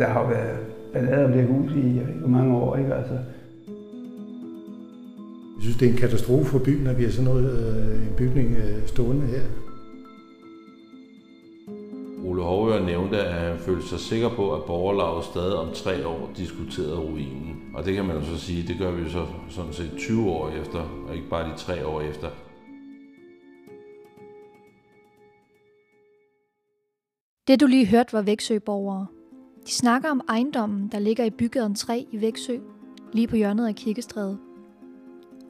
der har været ballade om det hus i hvor mange år, ikke? Altså, jeg synes, det er en katastrofe for byen, at vi har sådan noget, øh, en bygning øh, stående her. Ole Hovør nævnte, at han følte sig sikker på, at borgerlaget stadig om tre år diskuterede ruinen. Og det kan man jo så sige, det gør vi jo så sådan set 20 år efter, og ikke bare de tre år efter. Det du lige hørte var Væksø-borgere. De snakker om ejendommen, der ligger i bygaden 3 i Væksø, lige på hjørnet af Kirkestræde.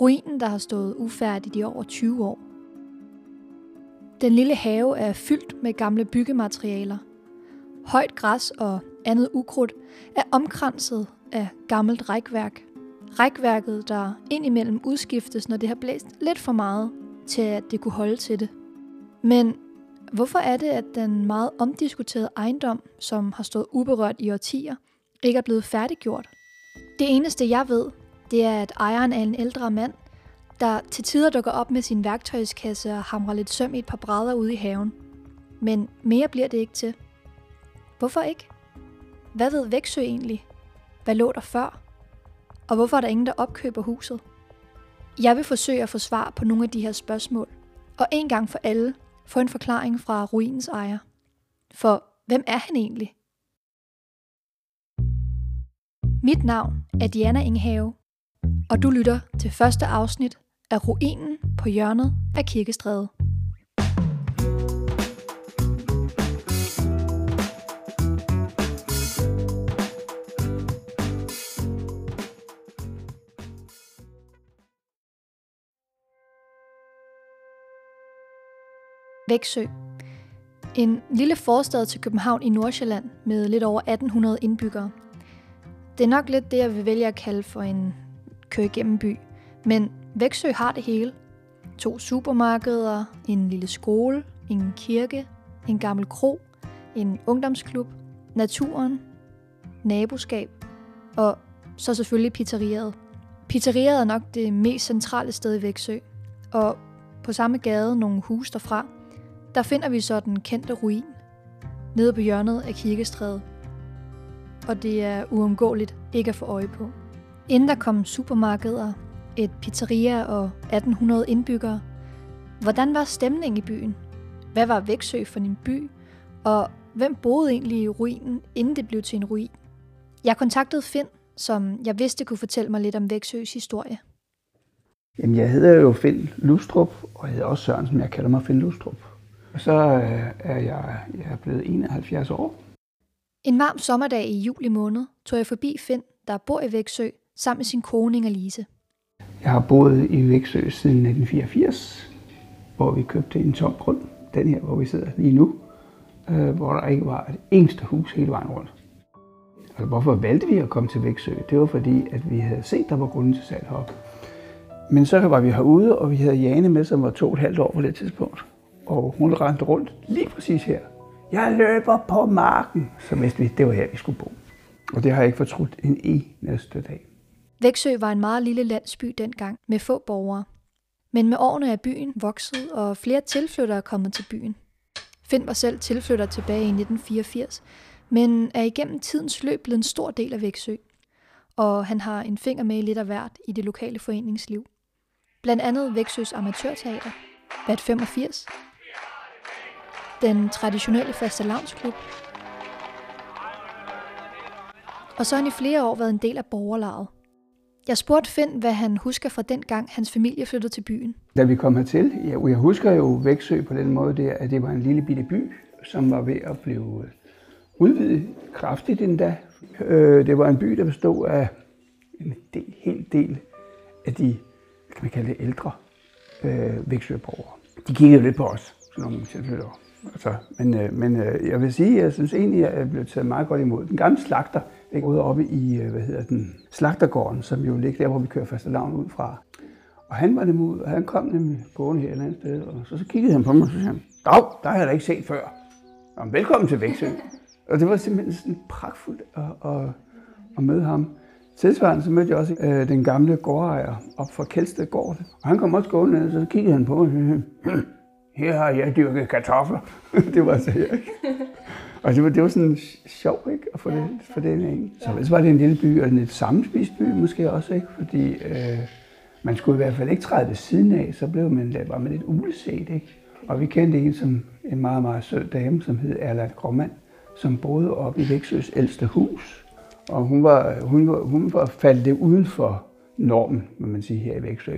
Ruinen, der har stået ufærdigt i over 20 år. Den lille have er fyldt med gamle byggematerialer. Højt græs og andet ukrudt er omkranset af gammelt rækværk. Rækværket, der indimellem udskiftes, når det har blæst lidt for meget, til at det kunne holde til det. Men hvorfor er det, at den meget omdiskuterede ejendom, som har stået uberørt i årtier, ikke er blevet færdiggjort? Det eneste jeg ved, det er, at ejeren er en ældre mand, der til tider dukker op med sin værktøjskasse og hamrer lidt søm i et par brædder ude i haven. Men mere bliver det ikke til. Hvorfor ikke? Hvad ved Vægtsø egentlig? Hvad lå der før? Og hvorfor er der ingen, der opkøber huset? Jeg vil forsøge at få svar på nogle af de her spørgsmål, og en gang for alle få en forklaring fra ruinens ejer. For hvem er han egentlig? Mit navn er Diana Inghave, og du lytter til første afsnit af Ruinen på hjørnet af Kirkestræde. Væksø. En lille forstad til København i Nordsjælland med lidt over 1800 indbyggere. Det er nok lidt det, jeg vil vælge at kalde for en køre igennem by. Men Væksø har det hele. To supermarkeder, en lille skole, en kirke, en gammel kro, en ungdomsklub, naturen, naboskab og så selvfølgelig pizzeriet. Pizzeriet er nok det mest centrale sted i Væksø, og på samme gade nogle huse derfra, der finder vi så den kendte ruin, nede på hjørnet af Kirkestræde. Og det er uundgåeligt ikke at få øje på. Inden der kom supermarkeder, et pizzeria og 1800 indbyggere, hvordan var stemningen i byen? Hvad var Væksø for en by? Og hvem boede egentlig i ruinen, inden det blev til en ruin? Jeg kontaktede Finn, som jeg vidste kunne fortælle mig lidt om Væksøs historie. Jamen, jeg hedder jo Finn Lustrup, og jeg hedder også Søren, som jeg kalder mig Finn Lustrup. Og så øh, er jeg, jeg er blevet 71 år. En varm sommerdag i juli måned tog jeg forbi Finn, der bor i Væksø, sammen med sin kone Inger Lise. Jeg har boet i Væksø siden 1984, hvor vi købte en tom grund, den her, hvor vi sidder lige nu, øh, hvor der ikke var et eneste hus hele vejen rundt. Altså, hvorfor valgte vi at komme til Væksø? Det var fordi, at vi havde set, der var grunden til salg heroppe. Men så var vi herude, og vi havde Jane med, som var to og et halvt år på det tidspunkt. Og hun rendte rundt lige præcis her. Jeg løber på marken, så vidste vi, det var her, vi skulle bo. Og det har jeg ikke fortrudt en eneste dag. Væksø var en meget lille landsby dengang med få borgere. Men med årene er byen vokset, og flere tilflyttere er kommet til byen. Finn var selv tilflytter tilbage i 1984, men er igennem tidens løb blevet en stor del af Væksø. Og han har en finger med i lidt af hvert i det lokale foreningsliv. Blandt andet Væksøs Amatørteater, Bat 85, den traditionelle fastelavnsklub, og så har han i flere år været en del af borgerlaget. Jeg spurgte Finn, hvad han husker fra den gang, hans familie flyttede til byen. Da vi kom hertil, ja, jeg husker jo Væksø på den måde, der, at det var en lille bitte by, som var ved at blive udvidet kraftigt endda. Øh, det var en by, der bestod af en del, helt del af de, kan man kalde det, ældre øh, Væksøborgere. De kiggede lidt på os, sådan nogle tilflyttere. Altså, men øh, men øh, jeg vil sige, jeg synes egentlig, at jeg blev taget meget godt imod. Den gamle slagter, ikke, ude oppe i, hvad hedder den, slagtergården, som jo ligger der, hvor vi kører faste lavn ud fra. Og han var nemlig, og han kom nemlig gående her et eller andet sted, og så, så kiggede han på mig, og så sagde han, Dag, der har jeg da ikke set før. Og velkommen til Væksø. og det var simpelthen sådan pragtfuldt at, at, at møde ham. Tilsvarende så mødte jeg også øh, den gamle gårdejer op fra Kjeldsted Gård. Og han kom også gående, og så kiggede han på mig og sagde, her har jeg dyrket kartofler. det var så jeg. Og det var, det var sådan sjovt, ikke? At få det, for det ind. Så, så var det en lille by, og en lidt sammenspist by måske også, ikke? Fordi øh, man skulle i hvert fald ikke træde ved siden af, så blev man, var man lidt uleset, ikke? Og vi kendte en, som en meget, meget sød dame, som hed Erland Gromand, som boede oppe i Væksøs ældste hus. Og hun var, hun var, hun var faldet det uden for normen, må man sige, her i Væksø.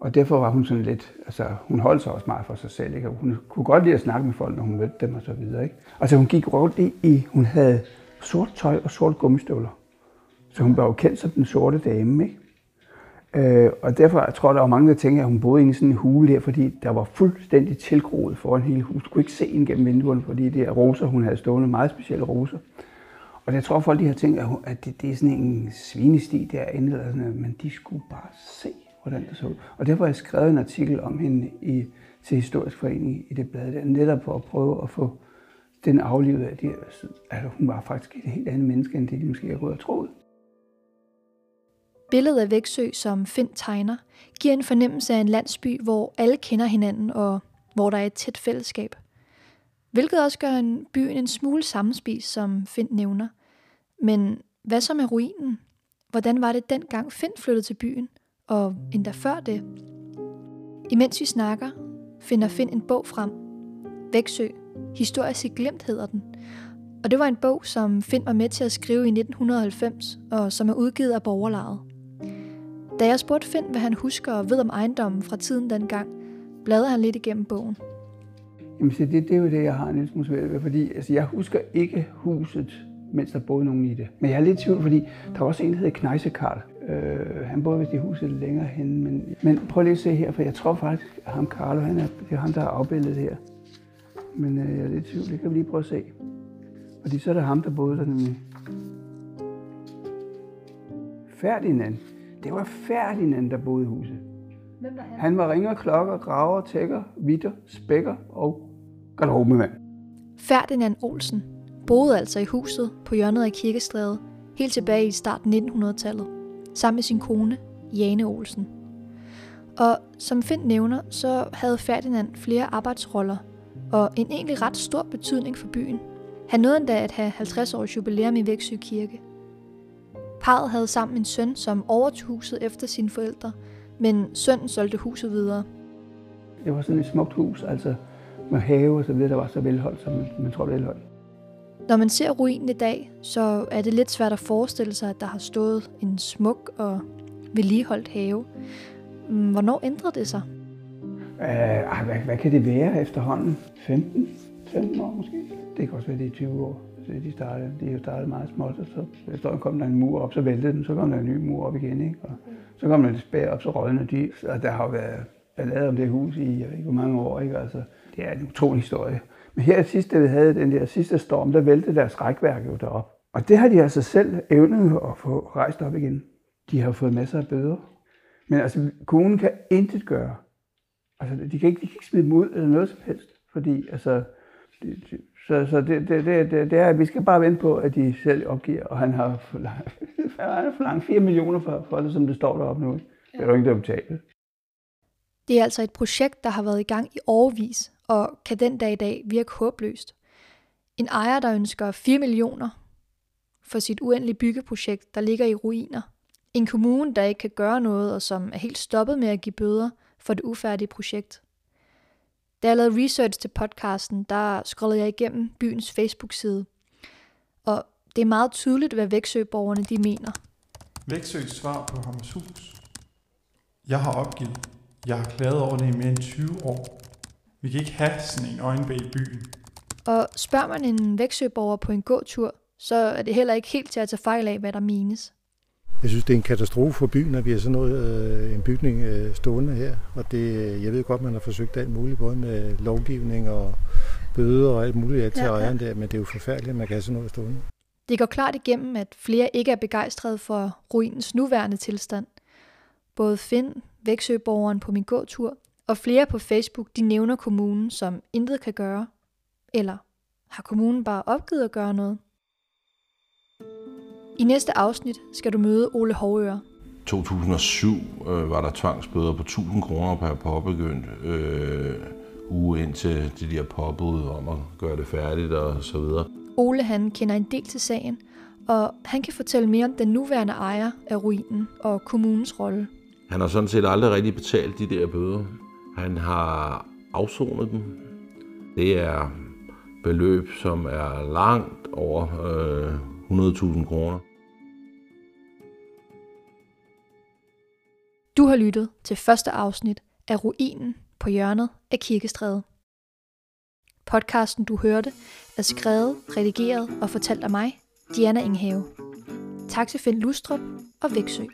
Og derfor var hun sådan lidt, altså hun holdt sig også meget for sig selv. Ikke? Hun kunne godt lide at snakke med folk, når hun mødte dem og så videre. Ikke? Altså hun gik rundt i, i, hun havde sort tøj og sort gummistøvler. Så hun var jo kendt som den sorte dame. Ikke? Øh, og derfor jeg tror jeg, der var mange, der tænkte, at hun boede i sådan en hule her, fordi der var fuldstændig tilgroet foran hele huset. Du kunne ikke se ind gennem vinduerne, fordi det er roser, hun havde stående, meget specielle roser. Og jeg tror, folk de har tænkt, at det, det er sådan en svinesti derinde, eller sådan, noget, men de skulle bare se, hvordan det så ud. Og derfor har jeg skrevet en artikel om hende i, til Historisk Forening i det blad, der, netop for at prøve at få den aflivet af, det, altså, altså, hun var faktisk et helt andet menneske, end det de måske havde troet. Billedet af Væksø, som Finn tegner, giver en fornemmelse af en landsby, hvor alle kender hinanden og hvor der er et tæt fællesskab. Hvilket også gør en byen en smule sammenspist, som Finn nævner. Men hvad så med ruinen? Hvordan var det dengang Finn flyttede til byen? Og endda før det? Imens vi snakker, finder Finn en bog frem. Væksø. Historisk glemt hedder den. Og det var en bog, som Finn var med til at skrive i 1990, og som er udgivet af borgerlaget. Da jeg spurgte Finn, hvad han husker og ved om ejendommen fra tiden dengang, bladrede han lidt igennem bogen. Jamen, så det, det er jo det, jeg har en lille smule svært ved, fordi altså, jeg husker ikke huset, mens der boede nogen i det. Men jeg er lidt i tvivl, fordi der var også en, der hedder Knejsekarl. Øh, han boede vist i huset længere hen, men, men prøv lige at se her, for jeg tror faktisk, at ham Carlo, han er, det er ham, der har afbildet her. Men øh, jeg er lidt i tvivl, det kan vi lige prøve at se. Fordi så er det ham, der boede der nemlig. Ferdinand. Det var Ferdinand, der boede i huset. Hvem var han? Han var ringer, klokker, graver, tækker, vitter, spækker og garderobemand. Ferdinand Olsen boede altså i huset på hjørnet af Kirkestræde helt tilbage i starten 1900-tallet, sammen med sin kone, Jane Olsen. Og som Finn nævner, så havde Ferdinand flere arbejdsroller og en egentlig ret stor betydning for byen. Han nåede endda at have 50 års jubilæum i Væksø Kirke. Parret havde sammen en søn, som overtog huset efter sine forældre, men sønnen solgte huset videre. Det var sådan et smukt hus, altså med have og så videre, der var så velholdt, som man, man tror, det er velholdt. Når man ser ruinen i dag, så er det lidt svært at forestille sig, at der har stået en smuk og vedligeholdt have. Mm, hvornår ændrede det sig? Uh, hvad, hvad kan det være efterhånden? 15? 15 år måske? Det kan også være, det er 20 år. Så de startede, de har jo startet meget småt, og så efter kom der en mur op, så væltede den, så kom der en ny mur op igen, ikke? Og så kom der lidt spær op, så rådnede de. Og der har jo været ballade om det hus i, jeg ved ikke hvor mange år, ikke? Altså, det er en utrolig historie. Men her sidst, da vi havde den der sidste storm, der væltede deres rækværk jo derop. Og det har de altså selv evnet at få rejst op igen. De har fået masser af bøder. Men altså, kommunen kan intet gøre. Altså, de kan ikke, de kan ikke smide dem ud eller noget som helst. Fordi, altså, det, det, så, så det, det, det, det, det er, at vi skal bare vente på, at de selv opgiver, og han har forlangt, han har forlangt 4 millioner for, for det, som det står deroppe nu. Det er jo ikke der betale. Det er altså et projekt, der har været i gang i årvis, og kan den dag i dag virke håbløst. En ejer, der ønsker 4 millioner for sit uendelige byggeprojekt, der ligger i ruiner. En kommune, der ikke kan gøre noget, og som er helt stoppet med at give bøder for det ufærdige projekt. Da jeg lavede research til podcasten, der scrollede jeg igennem byens Facebook-side. Og det er meget tydeligt, hvad Væksø-borgerne de mener. Væksøs svar på Hammershus. Jeg har opgivet. Jeg har klaget over det i mere end 20 år. Vi kan ikke have sådan en øjenbæ i byen. Og spørger man en Væksø-borger på en gåtur, så er det heller ikke helt til at tage fejl af, hvad der menes. Jeg synes, det er en katastrofe for byen, at vi har sådan noget, øh, en bygning øh, stående her. Og det, jeg ved godt, man har forsøgt alt muligt, både med lovgivning og bøder og alt muligt alt til Ja, ja. ejeren der, men det er jo forfærdeligt, at man kan have sådan noget stående. Det går klart igennem, at flere ikke er begejstrede for ruinens nuværende tilstand. Både Finn, Væksøborgeren på min gåtur, og flere på Facebook, de nævner kommunen, som intet kan gøre. Eller har kommunen bare opgivet at gøre noget? I næste afsnit skal du møde Ole Hovøre. 2007 øh, var der tvangsbøder på 1000 kroner per påbegyndt øh, uge indtil de der påbud om at gøre det færdigt og så videre. Ole han kender en del til sagen, og han kan fortælle mere om den nuværende ejer af ruinen og kommunens rolle. Han har sådan set aldrig rigtig betalt de der bøder. Han har afsonet dem. Det er beløb, som er langt over øh, 100.000 kroner. Du har lyttet til første afsnit af Ruinen på hjørnet af Kirkestræde. Podcasten, du hørte, er skrevet, redigeret og fortalt af mig, Diana Inghave. Tak til Finn Lustrup og Væksø.